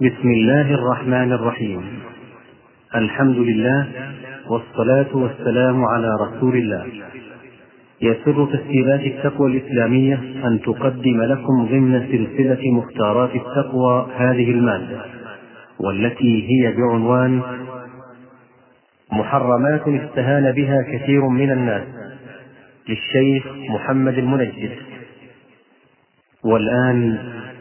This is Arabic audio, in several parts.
بسم الله الرحمن الرحيم. الحمد لله والصلاة والسلام على رسول الله. يسر تسجيلات التقوى الإسلامية أن تقدم لكم ضمن سلسلة مختارات التقوى هذه المادة والتي هي بعنوان محرمات استهان بها كثير من الناس للشيخ محمد المنجد. والآن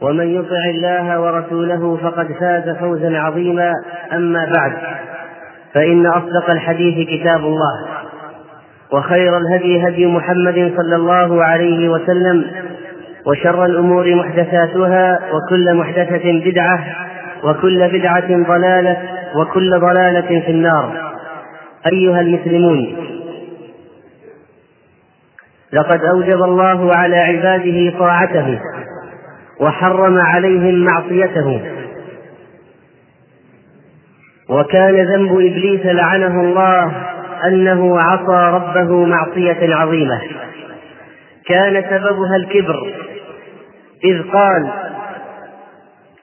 ومن يطع الله ورسوله فقد فاز فوزا عظيما أما بعد فإن أصدق الحديث كتاب الله وخير الهدي هدي محمد صلى الله عليه وسلم وشر الأمور محدثاتها وكل محدثة بدعة وكل بدعة ضلالة وكل ضلالة في النار. أيها المسلمون لقد أوجب الله على عباده طاعته وحرم عليهم معصيته. وكان ذنب إبليس لعنه الله أنه عصى ربه معصية عظيمة. كان سببها الكبر. إذ قال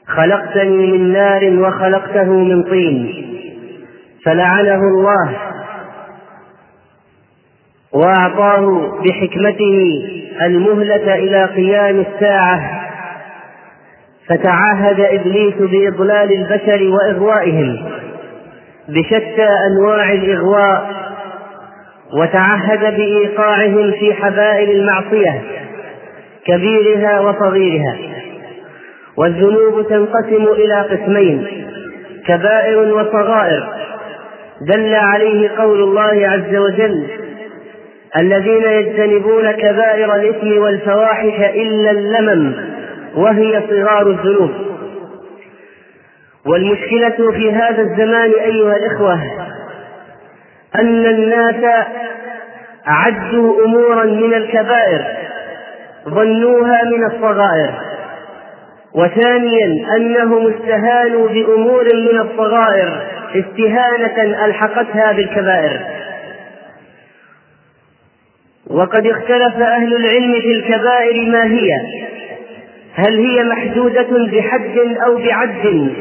خلقتني من نار وخلقته من طين. فلعنه الله. وأعطاه بحكمته المهلة إلى قيام الساعة. فتعهد إبليس بإضلال البشر وإغوائهم بشتى أنواع الإغواء وتعهد بإيقاعهم في حبائل المعصية كبيرها وصغيرها والذنوب تنقسم إلى قسمين كبائر وصغائر دل عليه قول الله عز وجل الذين يجتنبون كبائر الإثم والفواحش إلا اللمم وهي صغار الذنوب. والمشكلة في هذا الزمان أيها الإخوة أن الناس عدوا أمورا من الكبائر ظنوها من الصغائر. وثانيا أنهم استهانوا بأمور من الصغائر استهانة ألحقتها بالكبائر. وقد اختلف أهل العلم في الكبائر ما هي. هل هي محدودة بحد أو بعد؟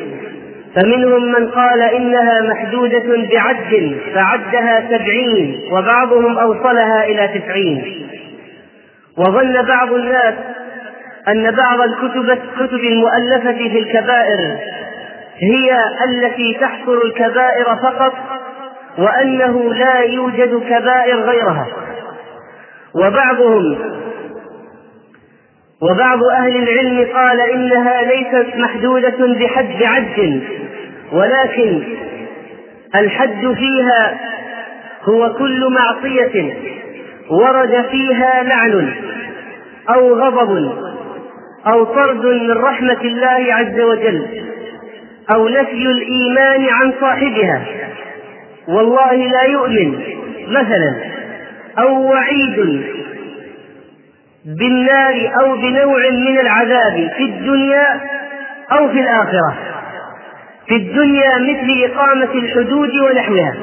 فمنهم من قال إنها محدودة بعد فعدها سبعين وبعضهم أوصلها إلى تسعين. وظن بعض الناس أن بعض الكتب الكتب المؤلفة في الكبائر هي التي تحصر الكبائر فقط وأنه لا يوجد كبائر غيرها. وبعضهم وبعض أهل العلم قال إنها ليست محدودة بحد عد ولكن الحد فيها هو كل معصية ورد فيها لعن أو غضب أو طرد من رحمة الله عز وجل أو نفي الإيمان عن صاحبها. والله لا يؤمن مثلا أو وعيد بالنار أو بنوع من العذاب في الدنيا أو في الآخرة. في الدنيا مثل إقامة الحدود ونحوها.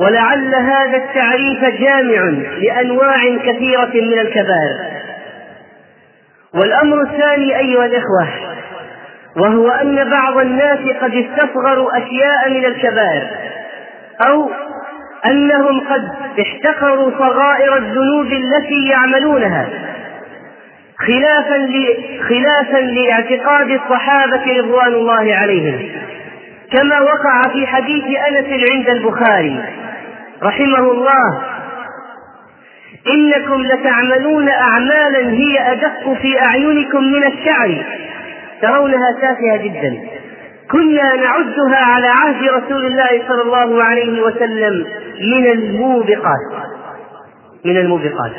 ولعل هذا التعريف جامع لأنواع كثيرة من الكبائر. والأمر الثاني أيها الإخوة وهو أن بعض الناس قد استصغروا أشياء من الكبائر أو أنهم قد احتقروا صغائر الذنوب التي يعملونها خلافا. خلافا لاعتقاد الصحابة رضوان الله عليهم. كما وقع في حديث أنس عند البخاري رحمه الله إنكم لتعملون أعمالا هي أدق في أعينكم من الشعر. ترونها تافهة جدا. كنا نعدها على عهد رسول الله صلى الله عليه وسلم. من الموبقات. من الموبقات.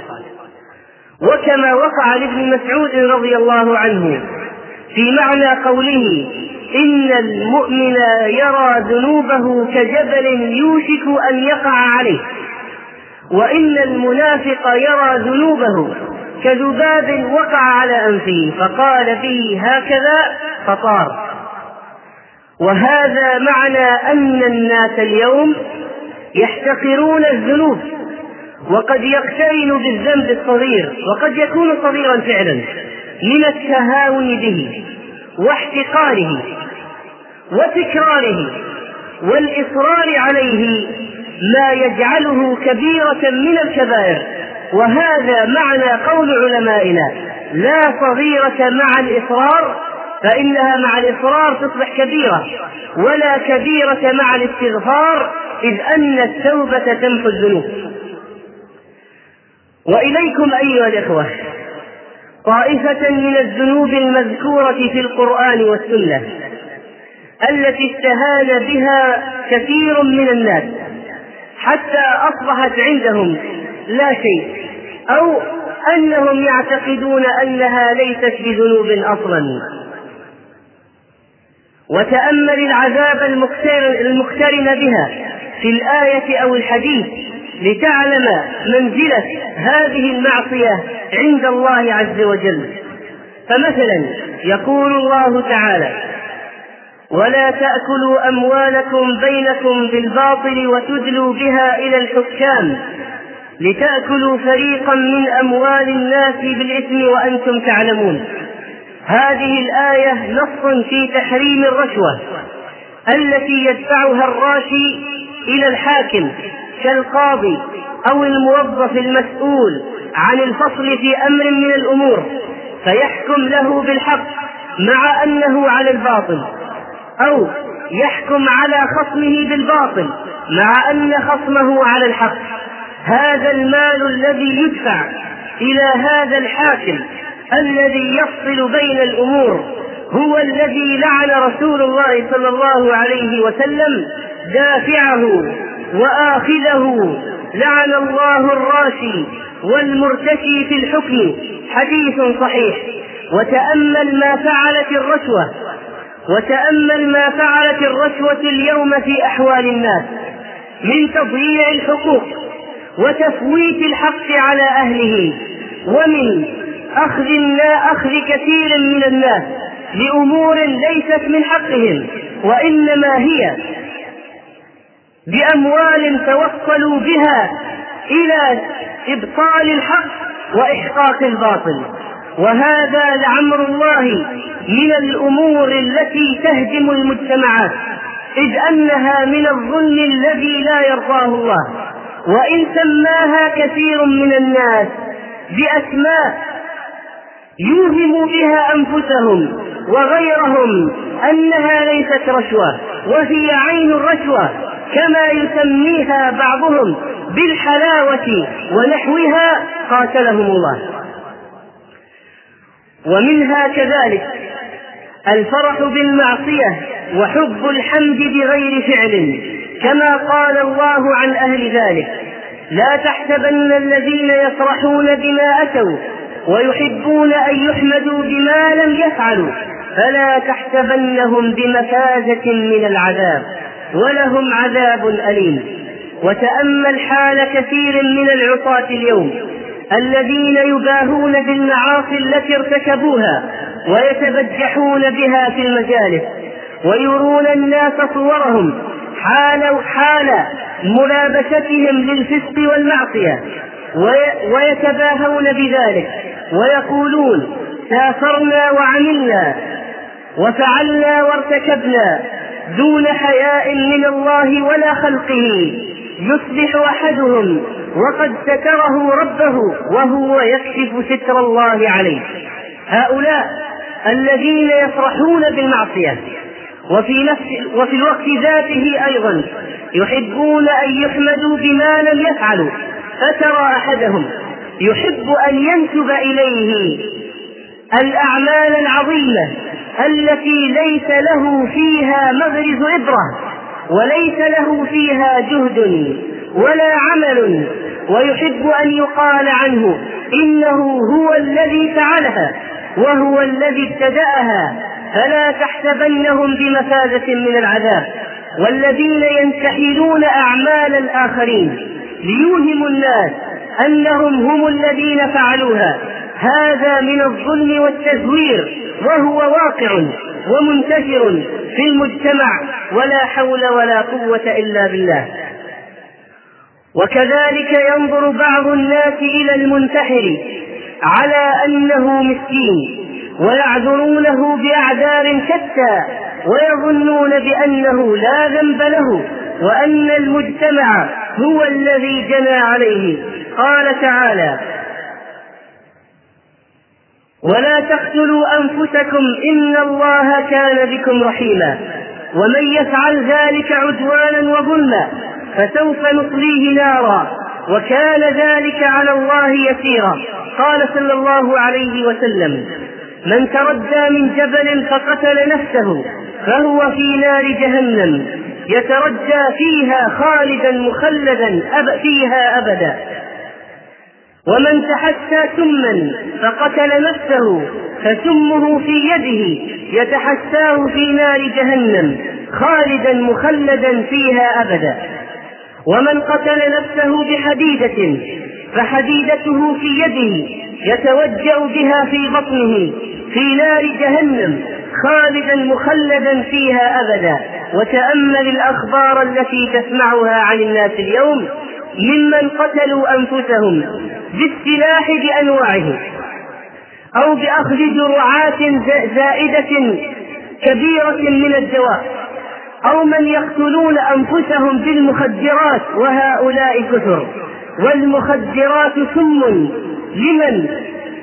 وكما وقع لابن مسعود رضي الله عنه في معنى قوله إن المؤمن يرى ذنوبه كجبل يوشك أن يقع عليه. وإن المنافق يرى ذنوبه كذباب وقع على أنفه فقال به هكذا فطار. وهذا معنى أن الناس اليوم يحتقرون الذنوب وقد يقترن بالذنب الصغير وقد يكون صغيرا فعلا من التهاون به واحتقاره وتكراره والإصرار عليه ما يجعله كبيرة من الكبائر. وهذا معنى قول علمائنا لا صغيرة مع الإصرار فإنها مع الإصرار تصبح كبيرة ولا كبيرة مع الاستغفار إذ أن التوبة تمحو الذنوب. وإليكم أيها الإخوة طائفة من الذنوب المذكورة في القرآن والسنة التي استهان بها كثير من الناس حتى أصبحت عندهم لا شيء أو أنهم يعتقدون أنها ليست بذنوب أصلا. وتأمل العذاب المقترن بها في الآية أو الحديث لتعلم منزلة هذه المعصية عند الله عز وجل. فمثلا يقول الله تعالى ولا تأكلوا أموالكم بينكم بالباطل وتدلوا بها إلى الحكام لتأكلوا فريقا من أموال الناس بالإثم وأنتم تعلمون. هذه الآية نص في تحريم الرشوة التي يدفعها الراشي إلى الحاكم كالقاضي أو الموظف المسؤول عن الفصل في أمر من الأمور فيحكم له بالحق مع أنه على الباطل أو يحكم على خصمه بالباطل مع أن خصمه على الحق. هذا المال الذي يدفع إلى هذا الحاكم الذي يفصل بين الأمور هو الذي لعن رسول الله صلى الله عليه وسلم دافعه وآخذه. لعن الله الراشي والمرتشي في الحكم حديث صحيح. وتأمل ما فعلت الرشوة وتأمل ما فعلت الرشوة اليوم في أحوال الناس من تضييع الحقوق وتفويت الحق على أهله ومن أخذ أخذ كثير من الناس لأمور ليست من حقهم وإنما هي بأموال توصلوا بها إلى إبطال الحق وإحقاق الباطل. وهذا لعمر الله من الأمور التي تهدم المجتمعات إذ أنها من الظلم الذي لا يرضاه الله. وإن سماها كثير من الناس بأسماء يوهم بها أنفسهم وغيرهم أنها ليست رشوة وهي عين الرشوة كما يسميها بعضهم بالحلاوة ونحوها قاتلهم الله. ومنها كذلك الفرح بالمعصية وحب الحمد بغير فعل كما قال الله عن أهل ذلك. لا تحسبن الذين يفرحون بما أتوا ويحبون أن يحمدوا بما لم يفعلوا فلا تحسبنهم بمفازة من العذاب ولهم عذاب أليم. وتأمل حال كثير من العصاة اليوم الذين يباهون بالمعاصي التي ارتكبوها ويتبجحون بها في المجالس ويرون الناس صورهم حال حال ملابستهم للفسق والمعصية. ويتباهون بذلك ويقولون سافرنا وعملنا وفعلنا وارتكبنا دون حياء من الله ولا خلقه. يصبح أحدهم وقد ستره ربه وهو يكشف ستر الله عليه. هؤلاء الذين يفرحون بالمعصية. وفي نفس وفي الوقت ذاته أيضا يحبون أن يحمدوا بما لم يفعلوا. فترى أحدهم يحب أن ينسب إليه الأعمال العظيمة التي ليس له فيها مغرز إبرة وليس له فيها جهد ولا عمل ويحب أن يقال عنه إنه هو الذي فعلها وهو الذي ابتدأها فلا تحسبنهم بمفازة من العذاب والذين ينتحلون أعمال الآخرين ليوهموا الناس أنهم هم الذين فعلوها. هذا من الظلم والتزوير وهو واقع ومنتشر في المجتمع ولا حول ولا قوة إلا بالله. وكذلك ينظر بعض الناس إلى المنتحر على أنه مسكين ويعذرونه بأعذار شتى ويظنون بأنه لا ذنب له وأن المجتمع هو الذي جنى عليه. قال تعالى ولا تقتلوا أنفسكم إن الله كان بكم رحيما. ومن يفعل ذلك عدوانا وظلما فسوف نصليه نارا وكان ذلك على الله يسيرا. قال صلى الله عليه وسلم من تردى من جبل فقتل نفسه فهو في نار جهنم. يتردى فيها خالدا مخلدا أب فيها أبدا. ومن تحسى سما فقتل نفسه فسمه في يده يتحساه في نار جهنم خالدا مخلدا فيها أبدا. ومن قتل نفسه بحديدة فحديدته في يده يتوجأ بها في بطنه في نار جهنم خالدا مخلدا فيها أبدا. وتأمل الأخبار التي تسمعها عن الناس اليوم ممن قتلوا أنفسهم بالسلاح بأنواعه أو بأخذ جرعات زائدة كبيرة من الدواء أو من يقتلون أنفسهم بالمخدرات وهؤلاء كثر والمخدرات سم لمن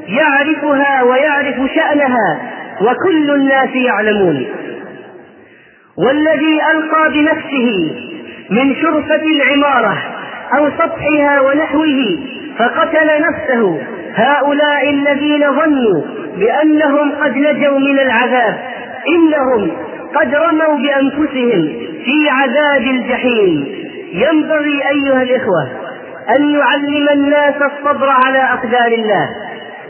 يعرفها ويعرف شأنها وكل الناس يعلمون. والذي ألقى بنفسه من شرفة العمارة أو سطحها ونحوه فقتل نفسه. هؤلاء الذين ظنوا بأنهم قد نجوا من العذاب إنهم قد رموا بأنفسهم في عذاب الجحيم. ينبغي أيها الإخوة أن نعلم الناس الصبر على أقدار الله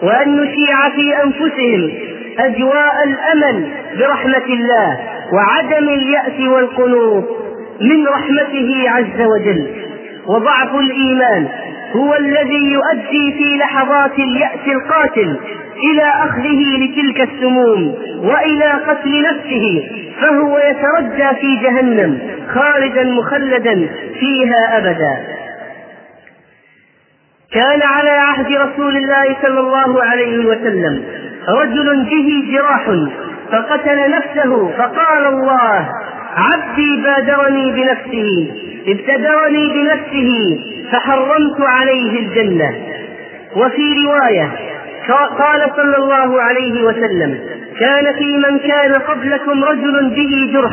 وأن نشيع في أنفسهم أجواء الأمل برحمة الله وعدم اليأس والقنوط من رحمته عز وجل. وضعف الإيمان هو الذي يؤدي في لحظات اليأس القاتل إلى أخذه لتلك السموم وإلى قتل نفسه فهو يتردى في جهنم خالدا مخلدا فيها أبدا. كان على عهد رسول الله صلى الله عليه وسلم رجل به جراح فقتل نفسه فقال الله عبدي بادرني بنفسه ابتدرني بنفسه فحرمت عليه الجنة. وفي رواية قال صلى الله عليه وسلم كان في من كان قبلكم رجل به جرح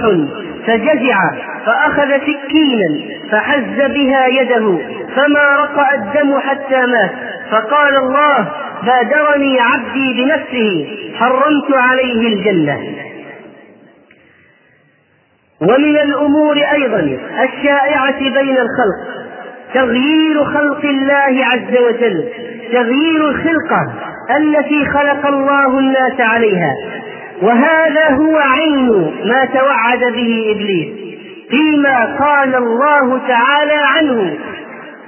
فجزع فأخذ سكينا فحز بها يده فما رقع الدم حتى مات فقال الله بادرني عبدي بنفسه حرمت عليه الجنة. ومن الأمور أيضا الشائعة بين الخلق تغيير خلق الله عز وجل تغيير الخلقة التي خلق الله الناس عليها. وهذا هو عين ما توعد به إبليس فيما قال الله تعالى عنه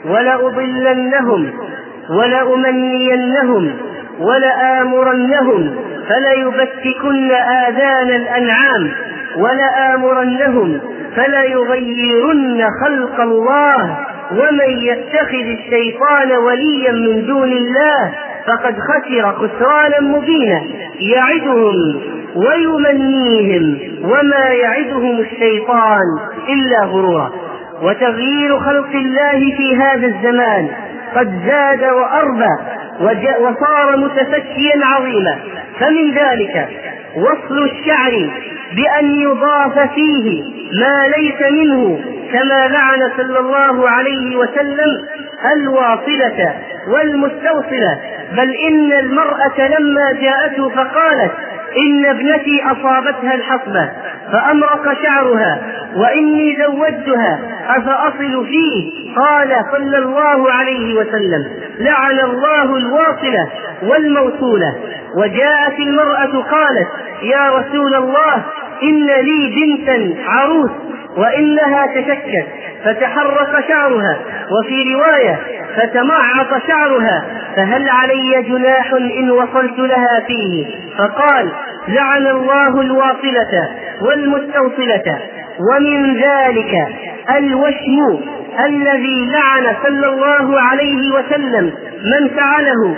ولأضلنهم ولأمنينهم ولآمرنهم فليبتكن آذان الأنعام ولآمرنهم فليغيرن خلق الله ومن يتخذ الشيطان وليا من دون الله فقد خسر خسرانا مبينا يعدهم ويمنيهم وما يعدهم الشيطان إلا غرورا. وتغيير خلق الله في هذا الزمان قد زاد وأربى وصار متفشيا عظيما. فمن ذلك وصل الشعر بأن يضاف فيه ما ليس منه كما لعن صلى الله عليه وسلم الواصلة والمستوصلة. بل إن المرأة لما جاءته فقالت إن ابنتي أصابتها الحصبة فأمرق شعرها وإني زوجتها أفأصل فيه؟ قال صلى الله عليه وسلم لعن الله الواصلة والموصولة وجاءت المرأة قالت يا رسول الله إن لي بنتا عروس وإنها تشكت فتحرك شعرها. وفي رواية فتمعط شعرها فهل علي جناح إن وصلت لها فيه؟ فقال لعن الله الواصلة والمستوصلة ومن ذلك الوشم الذي لعن صلى الله عليه وسلم من فعله.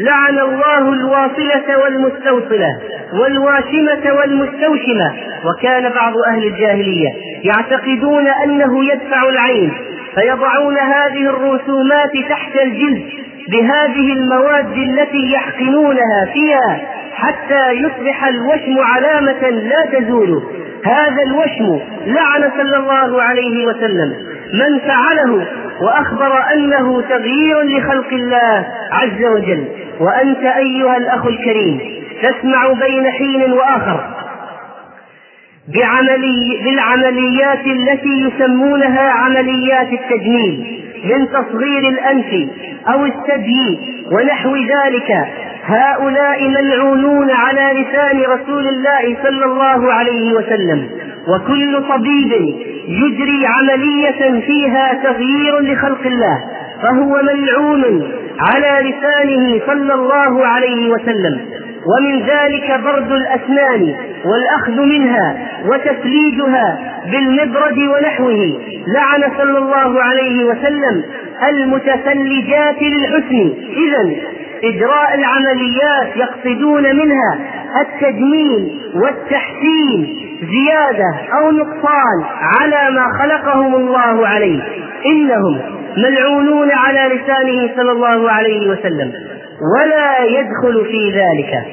لعن الله الواصلة والمستوصلة والواشمة والمستوشمة. وكان بعض أهل الجاهلية يعتقدون أنه يدفع العين فيضعون هذه الرسومات تحت الجلد بهذه المواد التي يحقنونها فيها حتى يصبح الوشم علامة لا تزول. هذا الوشم لعن صلى الله عليه وسلم من فعله وأخبر أنه تغيير لخلق الله عز وجل. وأنت أيها الأخ الكريم تسمع بين حين وآخر بعملي بالعمليات التي يسمونها عمليات التجميل من تصغير الأنف أو الثدي ونحو ذلك. هؤلاء ملعونون على لسان رسول الله صلى الله عليه وسلم وكل طبيب يجري عملية فيها تغيير لخلق الله فهو ملعون على لسانه صلى الله عليه وسلم. ومن ذلك برد الأسنان والأخذ منها وتثليجها بالمبرد ونحوه. لعن صلى الله عليه وسلم المتثلجات للحسن. إذا إجراء العمليات يقصدون منها التجميل والتحسين زيادة أو نقصان على ما خلقهم الله عليه. إنهم ملعونون على لسانه صلى الله عليه وسلم ولا يدخل في ذلك.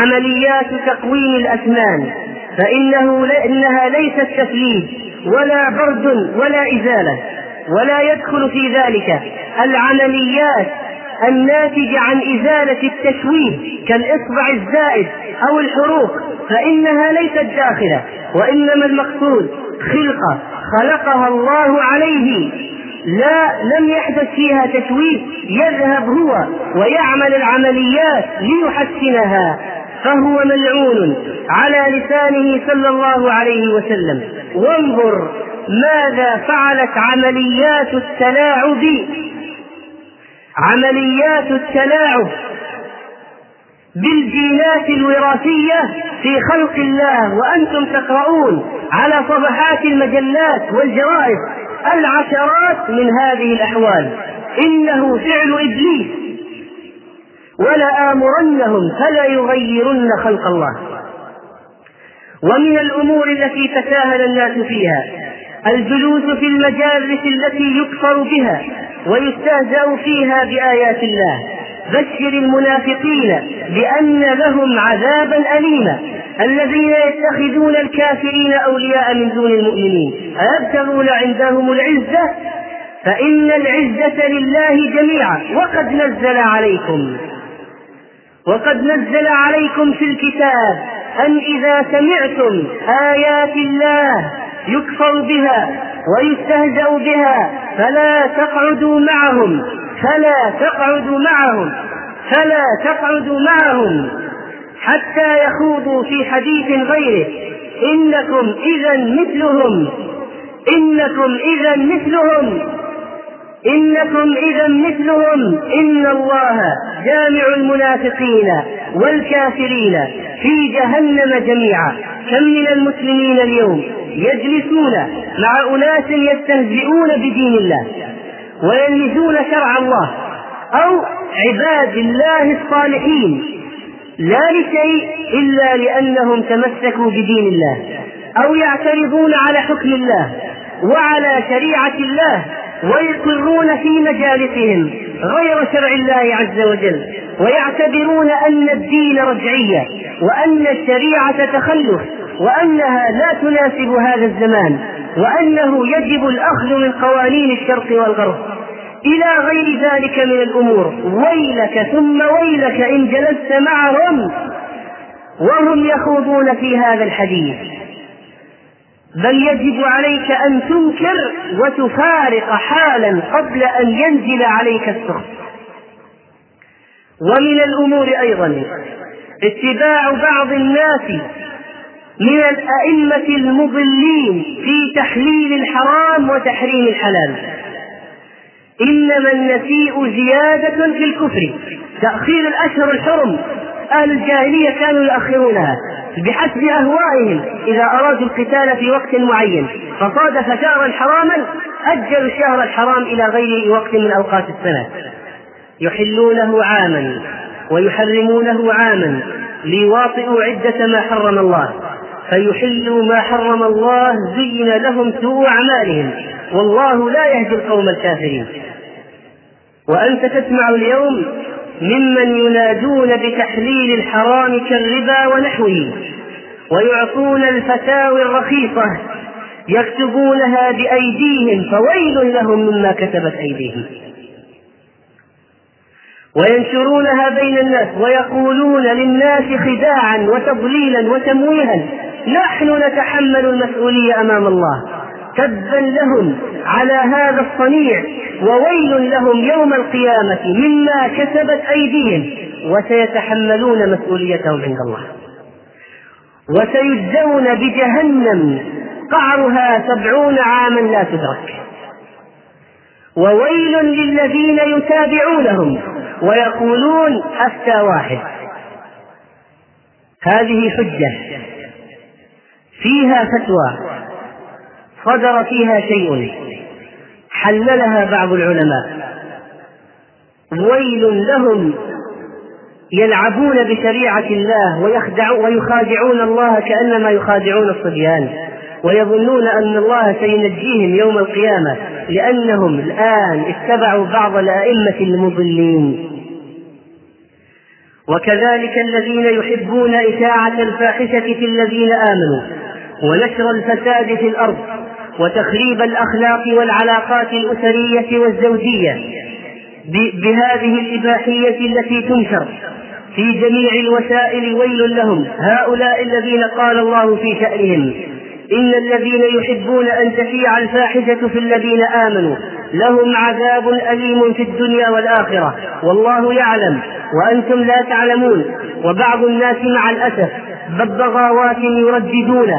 عمليات تقويم الأسنان فإنه إنها ليست تثليث ولا برد ولا إزالة. ولا يدخل في ذلك العمليات الناتجة عن إزالة التشويه كالإصبع الزائد أو الحروق فإنها ليست داخلة وإنما المقصود خلقة خلقها الله عليه. لا لم يحدث فيها تشويه يذهب هو ويعمل العمليات ليحسنها فهو ملعون على لسانه صلى الله عليه وسلم. وانظر ماذا فعلت عمليات التلاعب؟ عمليات التلاعب بالجينات الوراثية في خلق الله وأنتم تقرؤون على صفحات المجلات والجرائد العشرات من هذه الأحوال. إنه فعل إبليس ولآمرنهم فلا يغيرن خلق الله. ومن الأمور التي تساهل الناس فيها الجلوس في المجالس التي يكفر بها ويستهزأ فيها بآيات الله. بشر المنافقين بأن لهم عذابا أليما. الذين يتخذون الكافرين أولياء من دون المؤمنين. أيبتغون عندهم العزة؟ فإن العزة لله جميعا. وقد نزل عليكم. وقد نزل عليكم في الكتاب أن إذا سمعتم آيات الله يكفر بها ويستهزأ بها فلا تقعدوا معهم فلا تقعدوا معهم فلا تقعدوا معهم حتى يخوضوا في حديث غيره. إنكم إذا مثلهم إنكم إذا مثلهم. إنكم إذا مثلهم. إن الله جامع المنافقين والكافرين في جهنم جميعا. كم من المسلمين اليوم يجلسون مع أناس يستهزئون بدين الله ويلمزون شرع الله أو عباد الله الصالحين. لا لشيء إلا لأنهم تمسكوا بدين الله أو يعترضون على حكم الله وعلى شريعة الله ويقرون في مجالسهم غير شرع الله عز وجل ويعتبرون أن الدين رجعية وأن الشريعة تخلف وأنها لا تناسب هذا الزمان وأنه يجب الأخذ من قوانين الشرق والغرب. إلى غير ذلك من الأمور ويلك ثم ويلك إن جلست معهم وهم يخوضون في هذا الحديث. بل يجب عليك أن تنكر وتفارق حالا قبل أن ينزل عليك السخط ومن الأمور أيضا اتباع بعض الناس من الأئمة المضلين في تحليل الحرام وتحريم الحلال. إنما النسيء زيادة في الكفر. تأخير الأشهر الحرم. أهل الجاهلية كانوا يؤخرونها. بحسب أهوائهم إذا أرادوا القتال في وقت معين. فصادف شهرا حراما أجلوا الشهر الحرام إلى غير وقت من أوقات السنة. يحلونه عاما ويحرمونه عاما ليواطئوا عدة ما حرم الله. فيحلوا ما حرم الله زين لهم سوء أعمالهم. والله لا يهدي القوم الكافرين. وأنت تسمع اليوم ممن ينادون بتحليل الحرام كالربا ونحوه ويعطون الفتاوي الرخيصة يكتبونها بأيديهم فويل لهم مما كتبت أيديهم. وينشرونها بين الناس ويقولون للناس خداعا وتضليلا وتمويها نحن نتحمل المسؤولية أمام الله. تبا لهم على هذا الصنيع وويل لهم يوم القيامة مما كسبت أيديهم وسيتحملون مسؤوليتهم عند الله. وسيجزون بجهنم قعرها سبعون عاما لا تدرك. وويل للذين يتابعونهم ويقولون أفتى واحد. هذه حجة فيها فتوى. صدر فيها شيء. حللها بعض العلماء. ويل لهم يلعبون بشريعة الله ويخدعون ويخادعون الله كأنما يخادعون الصبيان. ويظنون أن الله سينجيهم يوم القيامة لأنهم الآن اتبعوا بعض الأئمة المضلين. وكذلك الذين يحبون إشاعة الفاحشة في الذين آمنوا ونشر الفساد في الأرض وتخريب الأخلاق والعلاقات الأسرية والزوجية بهذه الإباحية التي تنشر في جميع الوسائل ويل لهم. هؤلاء الذين قال الله في شأنهم إن الذين يحبون أن تشيع الفاحشة في الذين آمنوا لهم عذاب أليم في الدنيا والآخرة. والله يعلم وأنتم لا تعلمون. وبعض الناس مع الأسف ببغاوات يرددون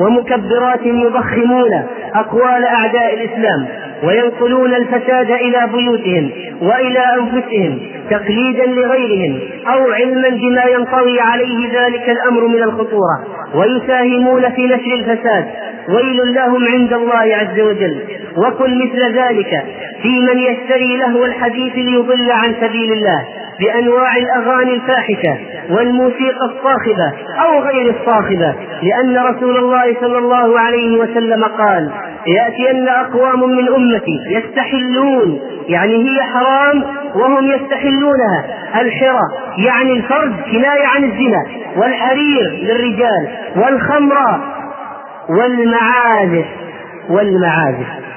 ومكبرات يضخمون أقوال أعداء الإسلام وينقلون الفساد إلى بيوتهم وإلى أنفسهم تقليدا لغيرهم أو علما بما ينطوي عليه ذلك الأمر من الخطورة ويساهمون في نشر الفساد. ويل لهم عند الله عز وجل. وكن مثل ذلك في من يشتري لهو الحديث ليضل عن سبيل الله. بانواع الأغاني الفاحشة والموسيقى الصاخبة أو غير الصاخبة لأن رسول الله صلى الله عليه وسلم قال ياتين أقوام من أمتي يستحلون يعني هي حرام وهم يستحلونها. الحرى يعني الفرج كناية عن الزنا والحرير للرجال والخمر والمعازف والمعازف.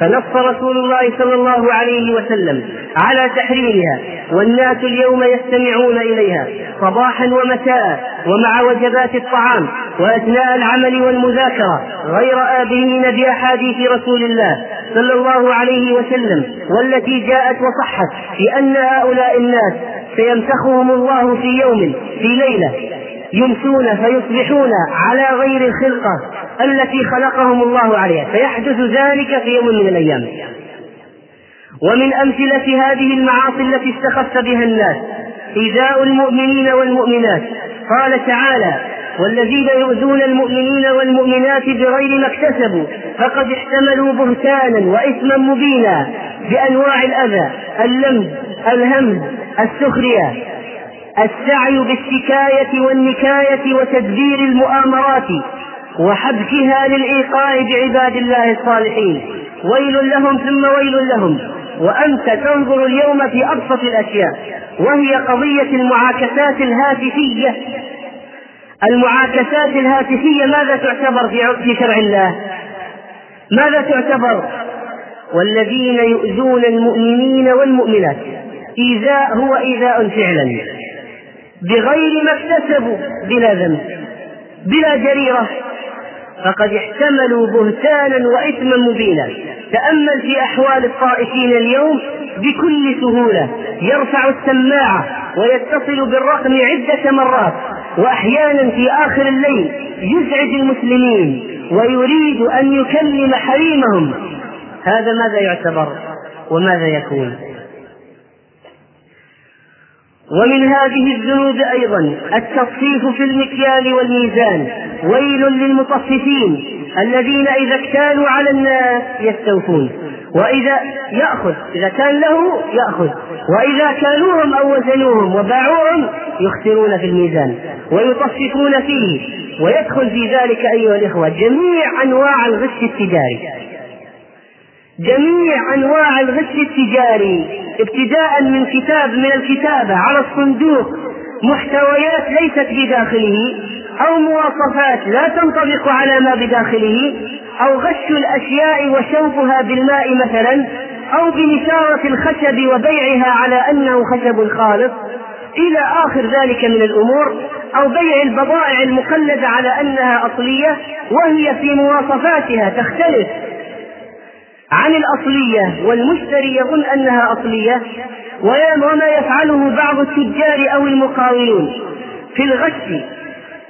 فنص رسول الله صلى الله عليه وسلم على تحريمها والناس اليوم يستمعون إليها صباحا ومساء ومع وجبات الطعام وأثناء العمل والمذاكرة غير ابهين بأحاديث رسول الله صلى الله عليه وسلم والتي جاءت وصحت بأن هؤلاء الناس سيمسخهم الله في يوم في ليلة. يمسون فيصبحون على غير الخلقة التي خلقهم الله عليها. فيحدث ذلك في يوم من الأيام. ومن أمثلة هذه المعاصي التي استخف بها الناس إيذاء المؤمنين والمؤمنات. قال تعالى والذين يؤذون المؤمنين والمؤمنات بغير ما اكتسبوا فقد احتملوا بهتانا وإثما مبينا بأنواع الأذى اللمز الهمز السخرية السعي بالشكاية والنكاية وتدبير المؤامرات وحبكها للإيقاع بعباد الله الصالحين. ويل لهم ثم ويل لهم. وأنت تنظر اليوم في أبسط الأشياء. وهي قضية المعاكسات الهاتفية. المعاكسات الهاتفية ماذا تعتبر في شرع الله؟ ماذا تعتبر؟ والذين يؤذون المؤمنين والمؤمنات. إيذاء هو إيذاء فعلا. بغير ما اكتسبوا بلا ذنب بلا جريرة. فقد احتملوا بهتانا وإثما مبينا. تأمل في أحوال الطائفين اليوم بكل سهولة. يرفع السماعة ويتصل بالرقم عدة مرات. وأحيانا في آخر الليل يزعج المسلمين ويريد أن يكلم حريمهم. هذا ماذا يعتبر وماذا يكون؟ ومن هذه الذنوب أيضا التصفيف في المكيال والميزان. ويل للمطففين الذين إذا اكتالوا على الناس يستوفون. وإذا يأخذ إذا كان له يأخذ. وإذا كالوهم أو وزنوهم وباعوهم يخسرون في الميزان ويطففون فيه. ويدخل في ذلك أيها الإخوة جميع أنواع الغش التجاري. جميع أنواع الغش التجاري. ابتداء من كتاب من الكتابة على الصندوق محتويات ليست بداخله أو مواصفات لا تنطبق على ما بداخله أو غش الأشياء وشوفها بالماء مثلا أو بنشاره الخشب وبيعها على أنه خشب خالص. إلى آخر ذلك من الأمور أو بيع البضائع المقلدة على أنها أصلية وهي في مواصفاتها تختلف. عن الأصلية والمشتري يظن أنها أصلية وما يفعله بعض التجار أو المقاولون في الغش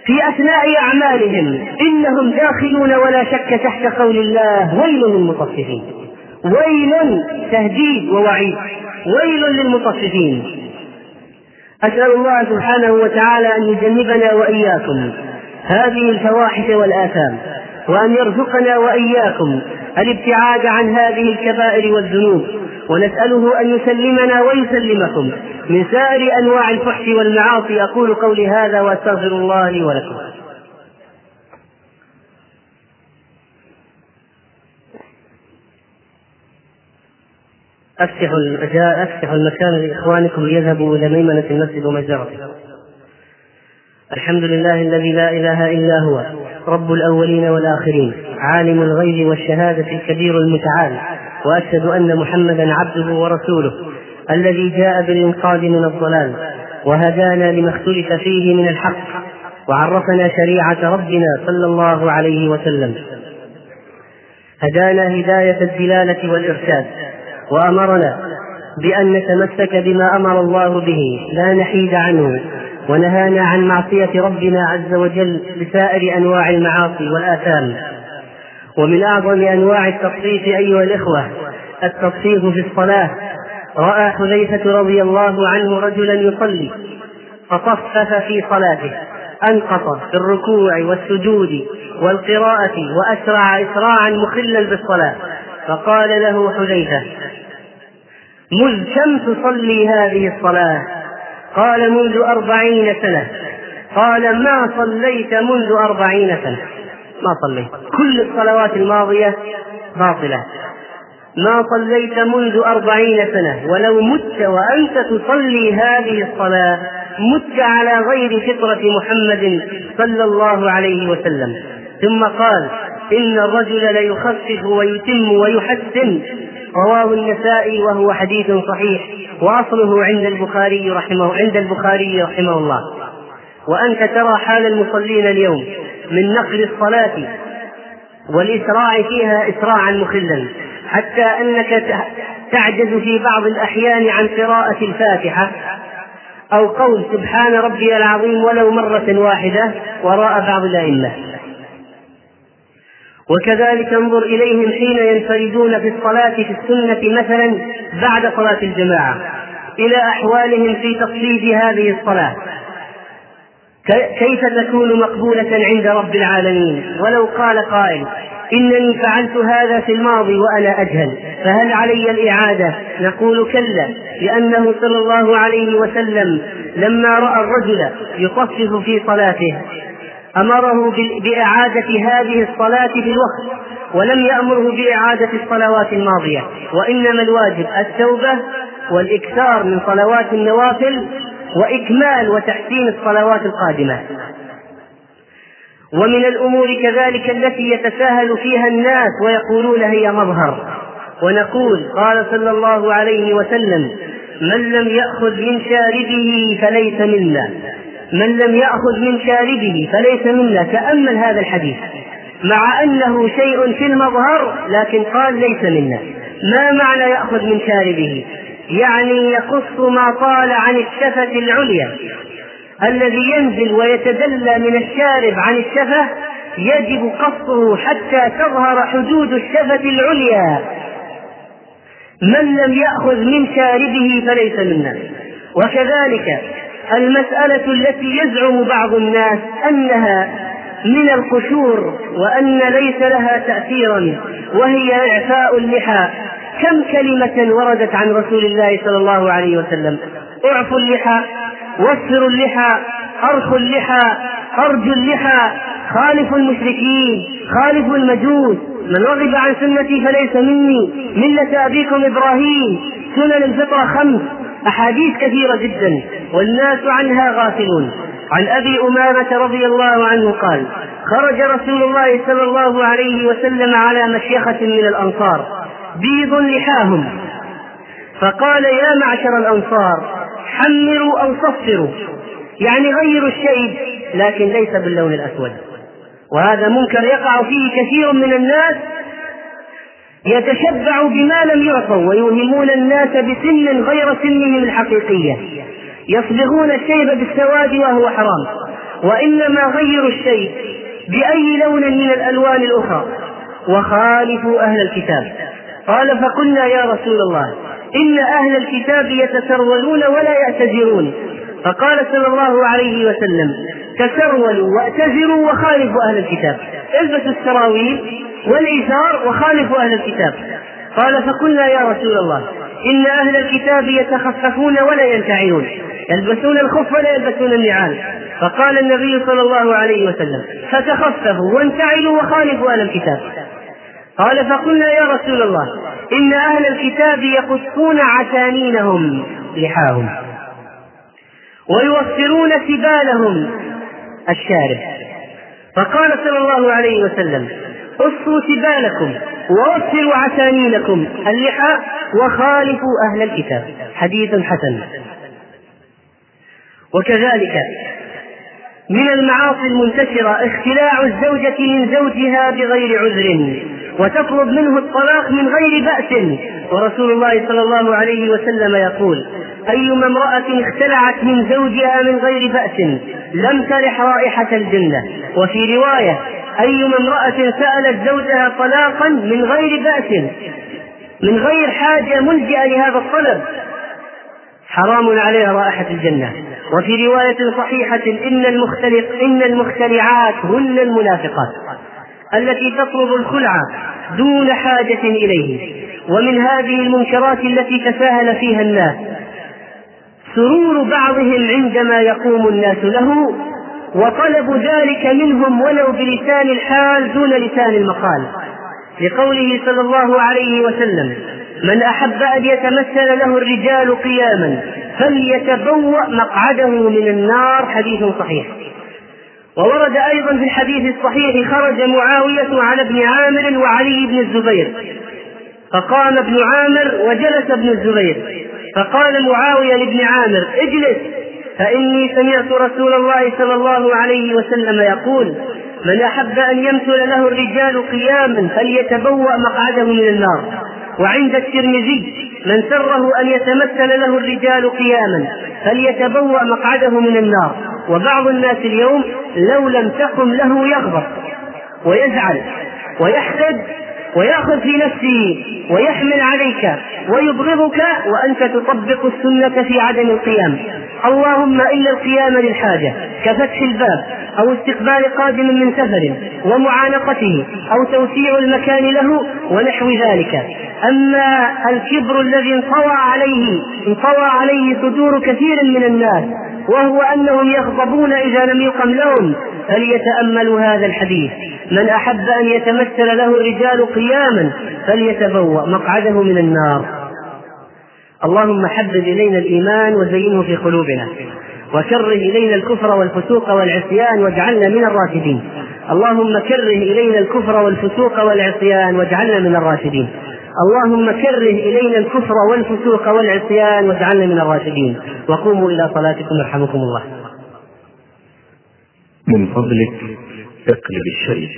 في أثناء أعمالهم إنهم داخلون ولا شك تحت قول الله ويل للمطففين ويل تهديد ووعيد ويل للمطففين. أسأل الله سبحانه وتعالى أن يجنبنا وإياكم هذه الفواحش والآثام وأن يرزقنا وإياكم الابتعاد عن هذه الكبائر والذنوب ونسأله أن يسلمنا ويسلمكم من سائر أنواع الفحش والمعاصي. أقول قولي هذا وأستغفر الله لي ولكم. المجال أفتح المكان لإخوانكم ليذهبوا إلى ميمنة المسجد ومجزرته. الحمد لله الذي لا إله إلا هو رب الأولين والآخرين. عالم الغيب والشهادة الكبير المتعال وأشهد أن محمدا عبده ورسوله الذي جاء بالإنقاذ من الضلال وهدانا لما اختلف فيه من الحق وعرفنا شريعة ربنا صلى الله عليه وسلم. هدانا هداية الدلالة والإرشاد وأمرنا بأن نتمسك بما أمر الله به لا نحيد عنه ونهانا عن معصية ربنا عز وجل بسائر أنواع المعاصي والآثام. ومن أعظم أنواع التصفيف أيها الإخوة التصفيف في الصلاة. رأى حذيفة رضي الله عنه رجلا يصلي فصفف في صلاته أنقص في الركوع والسجود والقراءة وأسرع إسراعا مخلا بالصلاة. فقال له حذيفة مذ كم تصلي هذه الصلاة؟ قال منذ أربعين سنة. قال ما صليت منذ أربعين سنة. ما صليت. كل الصلوات الماضية باطلة. ما صليت منذ أربعين سنة ولو مت وأنت تصلي هذه الصلاة مت على غير فطرة محمد صلى الله عليه وسلم. ثم قال إن الرجل ليخفف ويتم ويحسن. رواه النسائي وهو حديث صحيح وأصله عند البخاري رحمه عند البخاري رحمه الله. وأنت ترى حال المصلين اليوم من نقل الصلاة والإسراع فيها اسراعا مخلا حتى أنك تعجز في بعض الأحيان عن قراءة الفاتحة أو قول سبحان ربي العظيم ولو مرة واحدة وراء بعض الأئمة. وكذلك انظر إليهم حين ينفردون في الصلاة في السنة مثلا بعد صلاة الجماعة إلى أحوالهم في تصليد هذه الصلاة. كيف تكون مقبولة عند رب العالمين؟ ولو قال قائل إنني فعلت هذا في الماضي وأنا أجهل فهل علي الإعادة؟ نقول كلا لأنه صلى الله عليه وسلم لما رأى الرجل يطفف في صلاته أمره بإعادة هذه الصلاة في الوقت ولم يأمره بإعادة الصلوات الماضية وإنما الواجب التوبة والإكثار من صلوات النوافل وإكمال وتحسين الصلوات القادمة. ومن الأمور كذلك التي يتساهل فيها الناس ويقولون هي مظهر. ونقول قال صلى الله عليه وسلم من لم يأخذ من شاربه فليس منا. من لم يأخذ من شاربه فليس منا. تأمل هذا الحديث. مع أنه شيء في المظهر لكن قال ليس منا. ما معنى يأخذ من شاربه؟ يعني يقص ما طال عن الشفة العليا. الذي ينزل ويتدلى من الشارب عن الشفة يجب قصه حتى تظهر حدود الشفة العليا. من لم يأخذ من شاربه فليس منا. وكذلك المسألة التي يزعم بعض الناس أنها من القشور وأن ليس لها تأثيرا وهي إعفاء اللحى. كم كلمة وردت عن رسول الله صلى الله عليه وسلم؟ اعفوا اللحى وفروا اللحى أرخوا اللحى أرجوا اللحى خالفوا المشركين خالفوا المجوس. من رغب عن سنتي فليس مني. ملة أبيكم إبراهيم. سنن الفطرة خمس. أحاديث كثيرة جدا. والناس عنها غافلون. عن أبي أمامة رضي الله عنه قال خرج رسول الله صلى الله عليه وسلم على مشيخة من الأنصار. بيض لحاهم. فقال يا معشر الأنصار حمروا أو صفروا. يعني غيروا الشيء لكن ليس باللون الأسود. وهذا منكر يقع فيه كثير من الناس يتشبع بما لم يعطوا ويوهمون الناس بسن غير سنهم الحقيقية. يصبغون الشيب بالسواد وهو حرام. وإنما غيروا الشيء بأي لون من الألوان الأخرى. وخالفوا أهل الكتاب. قال فقلنا يا رسول الله إن أهل الكتاب يتسرولون ولا يعتذرون. فقال صلى الله عليه وسلم تسرولوا واعتذروا وخالفوا أهل الكتاب. البسوا السراويل والإيثار وخالفوا أهل الكتاب. قال فقلنا يا رسول الله إن أهل الكتاب يتخففون ولا ينتعلون. يلبسون الخف ولا يلبسون النعال. فقال النبي صلى الله عليه وسلم فتخففوا وانتعلوا وخالفوا أهل الكتاب. قال فقلنا يا رسول الله إن أهل الكتاب يقصون عتانينهم لحاهم ويوفرون سبالهم الشارب. فقال صلى الله عليه وسلم قصوا سبالكم ووفروا عتانينكم اللحى وخالفوا أهل الكتاب. حديث حسن. وكذلك من المعاصي المنتشرة اختلاع الزوجة من زوجها بغير عذر. وتطلب منه الطلاق من غير بأس. ورسول الله صلى الله عليه وسلم يقول أيما امرأة اختلعت من زوجها من غير بأس لم ترح رائحة الجنة. وفي رواية أيما امرأة سألت زوجها طلاقا من غير بأس من غير حاجة ملجأة لهذا الطلب حرام عليها رائحة الجنة. وفي رواية صحيحة إن المختلق إن المختلعات هن المنافقات. التي تطلب الخلع دون حاجة إليه. ومن هذه المنكرات التي تساهل فيها الناس سرور بعضهم عندما يقوم الناس له وطلب ذلك منهم ولو بلسان الحال دون لسان المقال. لقوله صلى الله عليه وسلم من أحب أن يتمثل له الرجال قياما فليتبوأ مقعده من النار. حديث صحيح. وورد أيضا في الحديث الصحيح خرج معاوية على ابن عامر وعلي بن الزبير. فقام ابن عامر وجلس ابن الزبير. فقال معاوية لابن عامر اجلس فإني سمعت رسول الله صلى الله عليه وسلم يقول من أحب أن يمثل له الرجال قياما فليتبوأ مقعده من النار. وعند الترمذي من سره أن يتمثل له الرجال قياما فليتبوأ مقعده من النار. وبعض الناس اليوم لو لم تقم له يغضب ويزعل ويحسد ويأخذ في نفسه ويحمل عليك ويبغضك وأنت تطبق السنة في عدم القيام. اللهم إلا القيام للحاجة كفتح الباب أو استقبال قادم من سفر ومعانقته أو توسيع المكان له ونحو ذلك. أما الكبر الذي انطوى عليه انطوى عليه صدور كثير من الناس وهو أنهم يغضبون إذا لم يقم لهم فليتأملوا هذا الحديث. من أحب أن يتمثل له الرجال قياما فليتبوأ مقعده من النار. اللهم حبب إلينا الإيمان وزينه في قلوبنا وكره إلينا الكفر والفسوق والعصيان واجعلنا من الراشدين. اللهم كره إلينا الكفر والفسوق والعصيان واجعلنا من الراشدين. اللهم كره إلينا الكفر والفسوق والعصيان واجعلنا من الراشدين. وقوموا إلى صلاتكم يرحمكم الله. من فضلك اقلب الشريف.